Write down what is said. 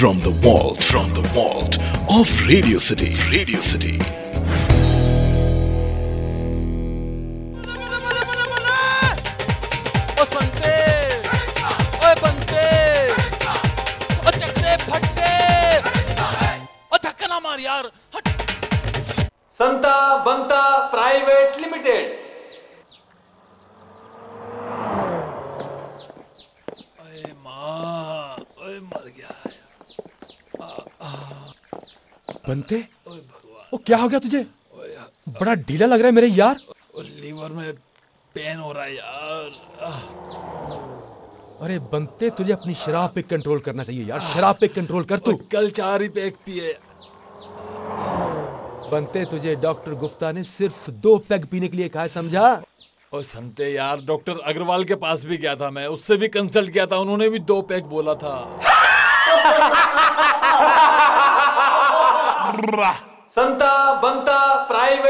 from the vault from the vault of Radio City. Radio City. ओ संते ओए बनते ओ चकते फटते ओ धक्का ना मार यार संता बंता प्राइवेट लिमिटेड ओए माँ ओए मर गया बनते? वो क्या हो गया तुझे? बड़ा ढीला लग रहा है मेरे यार। लीवर में पेन हो रहा है यार। अरे बनते तुझे अपनी शराब पे कंट्रोल करना चाहिए यार। शराब पे कंट्रोल कर तू। कल चार ही पैक पिए। बनते तुझे डॉक्टर गुप्ता ने सिर्फ़ दो पैग पीने के लिए कहा है समझा? और संते यार। डॉक्टर अग्रवाल के पास भी गया था मैं। उससे भी कंसल्ट किया था। उन्होंने भी दो पैक बोला था। संता बंता प्राइवेट लिमिटेड